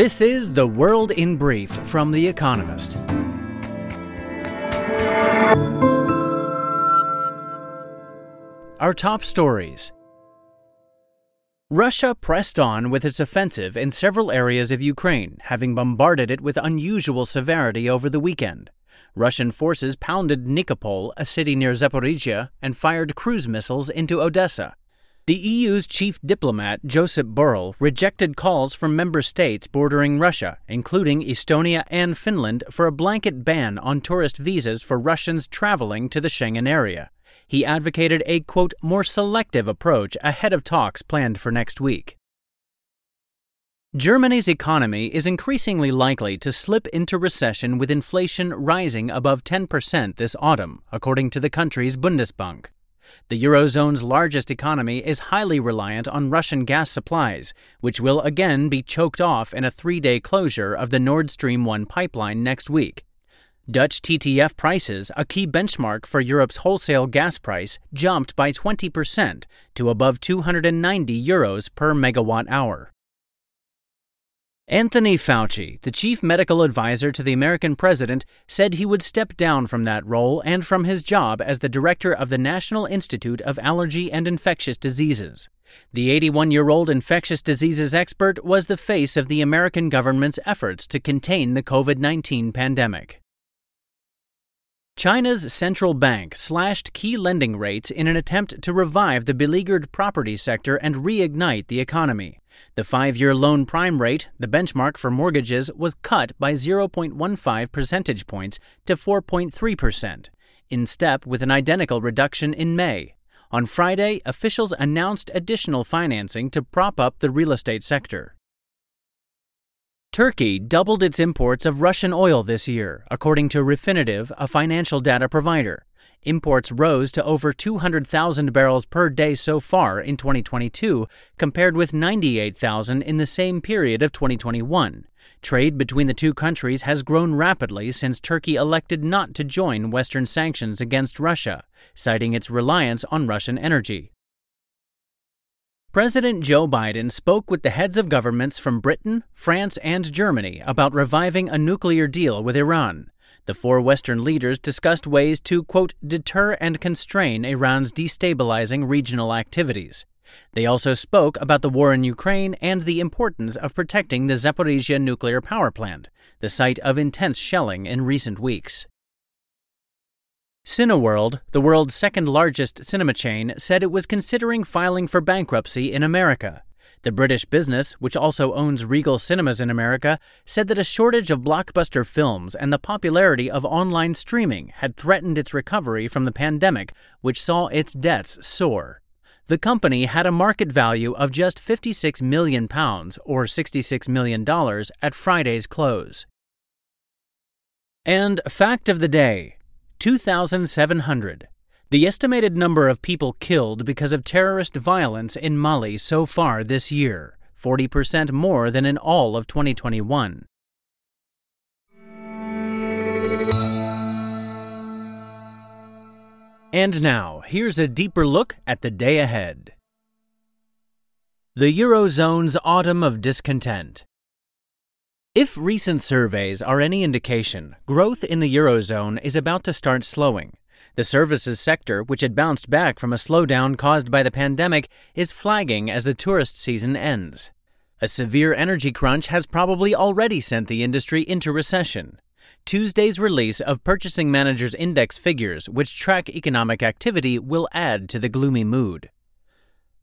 This is The World in Brief from The Economist. Our top stories Russia pressed on with its offensive in several areas of Ukraine, having bombarded it with unusual severity over the weekend. Russian forces pounded Nikopol, a city near Zaporizhia, and fired cruise missiles into Odessa. The EU's chief diplomat, Josep Borrell, rejected calls from member states bordering Russia, including Estonia and Finland, for a blanket ban on tourist visas for Russians traveling to the Schengen area. He advocated a, quote, more selective approach ahead of talks planned for next week. Germany's economy is increasingly likely to slip into recession with inflation rising above 10% this autumn, according to the country's Bundesbank. The Eurozone's largest economy is highly reliant on Russian gas supplies, which will again be choked off in a three day closure of the Nord Stream 1 pipeline next week. Dutch TTF prices, a key benchmark for Europe's wholesale gas price, jumped by 20% to above 290 euros per megawatt hour. Anthony Fauci, the chief medical advisor to the American president, said he would step down from that role and from his job as the director of the National Institute of Allergy and Infectious Diseases. The 81 year old infectious diseases expert was the face of the American government's efforts to contain the COVID 19 pandemic. China's central bank slashed key lending rates in an attempt to revive the beleaguered property sector and reignite the economy. The five year loan prime rate, the benchmark for mortgages, was cut by 0.15 percentage points to 4.3%, in step with an identical reduction in May. On Friday, officials announced additional financing to prop up the real estate sector. Turkey doubled its imports of Russian oil this year, according to Refinitiv, a financial data provider. Imports rose to over 200,000 barrels per day so far in 2022, compared with 98,000 in the same period of 2021. Trade between the two countries has grown rapidly since Turkey elected not to join Western sanctions against Russia, citing its reliance on Russian energy. President Joe Biden spoke with the heads of governments from Britain, France, and Germany about reviving a nuclear deal with Iran. The four Western leaders discussed ways to, quote, deter and constrain Iran's destabilizing regional activities. They also spoke about the war in Ukraine and the importance of protecting the Zaporizhia nuclear power plant, the site of intense shelling in recent weeks. Cineworld, the world's second largest cinema chain, said it was considering filing for bankruptcy in America. The British business, which also owns Regal Cinemas in America, said that a shortage of blockbuster films and the popularity of online streaming had threatened its recovery from the pandemic, which saw its debts soar. The company had a market value of just 56 million pounds or 66 million dollars at Friday's close. And fact of the day 2,700. The estimated number of people killed because of terrorist violence in Mali so far this year, 40% more than in all of 2021. And now, here's a deeper look at the day ahead. The Eurozone's Autumn of Discontent. If recent surveys are any indication, growth in the Eurozone is about to start slowing. The services sector, which had bounced back from a slowdown caused by the pandemic, is flagging as the tourist season ends. A severe energy crunch has probably already sent the industry into recession. Tuesday's release of Purchasing Managers Index figures, which track economic activity, will add to the gloomy mood.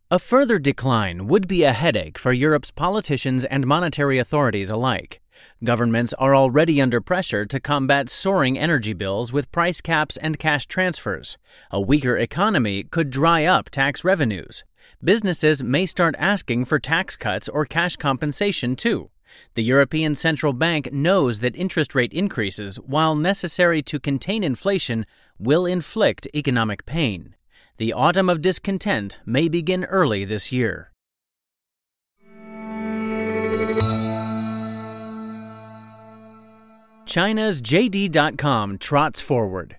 A further decline would be a headache for Europe's politicians and monetary authorities alike. Governments are already under pressure to combat soaring energy bills with price caps and cash transfers. A weaker economy could dry up tax revenues. Businesses may start asking for tax cuts or cash compensation too. The European Central Bank knows that interest rate increases, while necessary to contain inflation, will inflict economic pain the autumn of discontent may begin early this year. China's JD.com trots forward.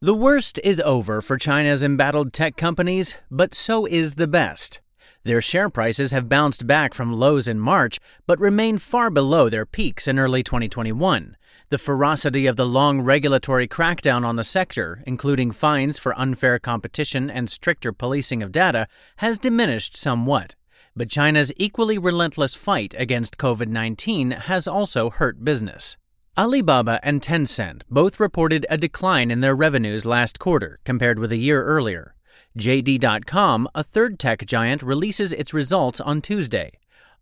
The worst is over for China's embattled tech companies, but so is the best. Their share prices have bounced back from lows in March, but remain far below their peaks in early 2021. The ferocity of the long regulatory crackdown on the sector, including fines for unfair competition and stricter policing of data, has diminished somewhat. But China's equally relentless fight against COVID 19 has also hurt business. Alibaba and Tencent both reported a decline in their revenues last quarter compared with a year earlier. JD.com, a third tech giant, releases its results on Tuesday.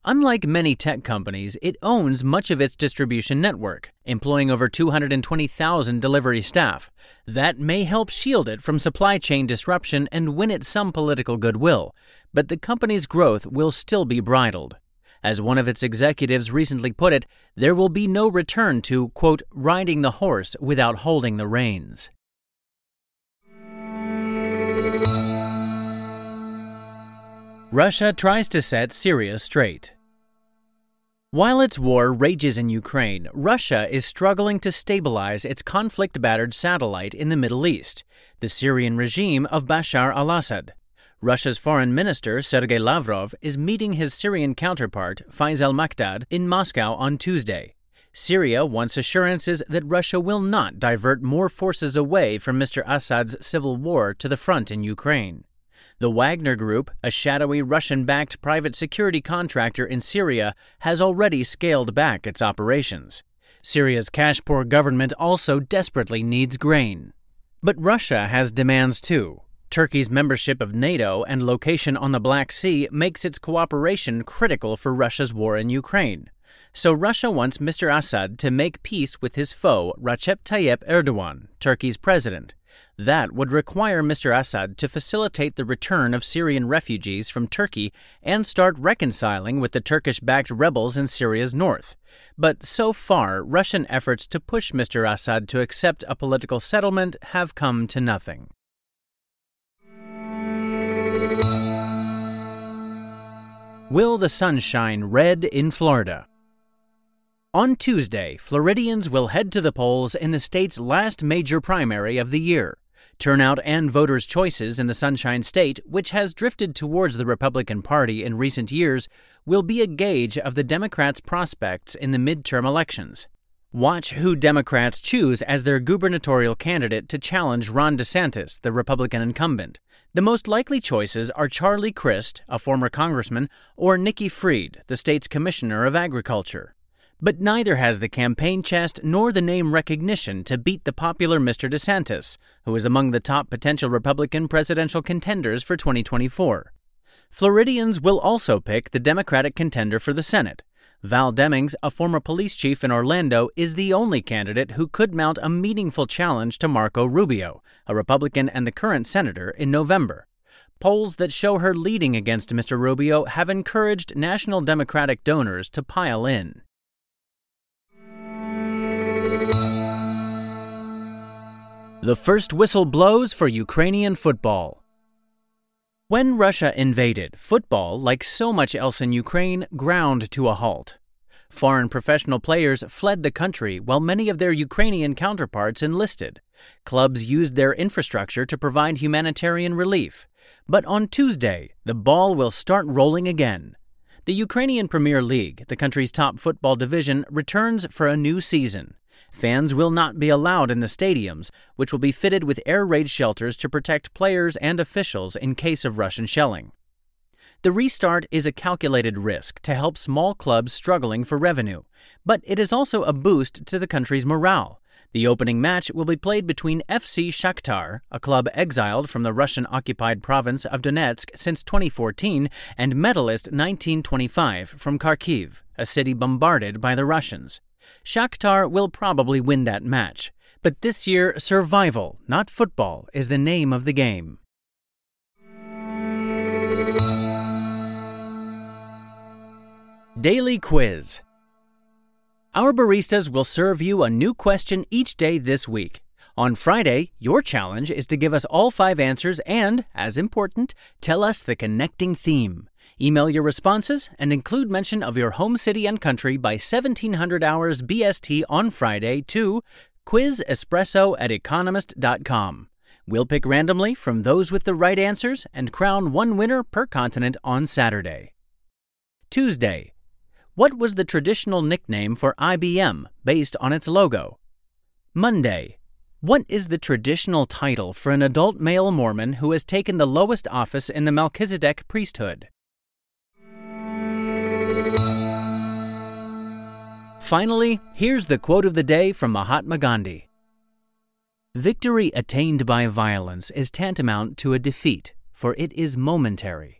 Unlike many tech companies, it owns much of its distribution network, employing over 220,000 delivery staff. That may help shield it from supply chain disruption and win it some political goodwill, but the company's growth will still be bridled. As one of its executives recently put it, there will be no return to, quote, riding the horse without holding the reins. Russia tries to set Syria straight. While its war rages in Ukraine, Russia is struggling to stabilize its conflict battered satellite in the Middle East, the Syrian regime of Bashar al Assad. Russia's foreign minister, Sergei Lavrov, is meeting his Syrian counterpart, Faisal Maqdad, in Moscow on Tuesday. Syria wants assurances that Russia will not divert more forces away from Mr. Assad's civil war to the front in Ukraine. The Wagner Group, a shadowy Russian backed private security contractor in Syria, has already scaled back its operations. Syria's cash poor government also desperately needs grain. But Russia has demands too. Turkey's membership of NATO and location on the Black Sea makes its cooperation critical for Russia's war in Ukraine. So Russia wants Mr. Assad to make peace with his foe, Recep Tayyip Erdogan, Turkey's president. That would require Mr. Assad to facilitate the return of Syrian refugees from Turkey and start reconciling with the Turkish backed rebels in Syria's north. But so far, Russian efforts to push Mr. Assad to accept a political settlement have come to nothing. Will the sun shine red in Florida? On Tuesday, Floridians will head to the polls in the state's last major primary of the year. Turnout and voters' choices in the Sunshine State, which has drifted towards the Republican Party in recent years, will be a gauge of the Democrats' prospects in the midterm elections. Watch who Democrats choose as their gubernatorial candidate to challenge Ron DeSantis, the Republican incumbent. The most likely choices are Charlie Crist, a former congressman, or Nikki Fried, the state's commissioner of agriculture. But neither has the campaign chest nor the name recognition to beat the popular Mr. DeSantis, who is among the top potential Republican presidential contenders for 2024. Floridians will also pick the Democratic contender for the Senate. Val Demings, a former police chief in Orlando, is the only candidate who could mount a meaningful challenge to Marco Rubio, a Republican and the current senator, in November. Polls that show her leading against Mr. Rubio have encouraged national Democratic donors to pile in. The first whistle blows for Ukrainian football. When Russia invaded, football, like so much else in Ukraine, ground to a halt. Foreign professional players fled the country while many of their Ukrainian counterparts enlisted. Clubs used their infrastructure to provide humanitarian relief. But on Tuesday, the ball will start rolling again. The Ukrainian Premier League, the country's top football division, returns for a new season. Fans will not be allowed in the stadiums, which will be fitted with air raid shelters to protect players and officials in case of Russian shelling. The restart is a calculated risk to help small clubs struggling for revenue, but it is also a boost to the country's morale. The opening match will be played between FC Shakhtar, a club exiled from the Russian occupied province of Donetsk since 2014, and Metalist 1925 from Kharkiv, a city bombarded by the Russians. Shakhtar will probably win that match, but this year, survival, not football, is the name of the game. Daily Quiz Our baristas will serve you a new question each day this week. On Friday, your challenge is to give us all five answers and, as important, tell us the connecting theme. Email your responses and include mention of your home city and country by 1700 hours BST on Friday to quizespresso at economist.com. We'll pick randomly from those with the right answers and crown one winner per continent on Saturday. Tuesday. What was the traditional nickname for IBM based on its logo? Monday. What is the traditional title for an adult male Mormon who has taken the lowest office in the Melchizedek priesthood? Finally, here's the quote of the day from Mahatma Gandhi Victory attained by violence is tantamount to a defeat, for it is momentary.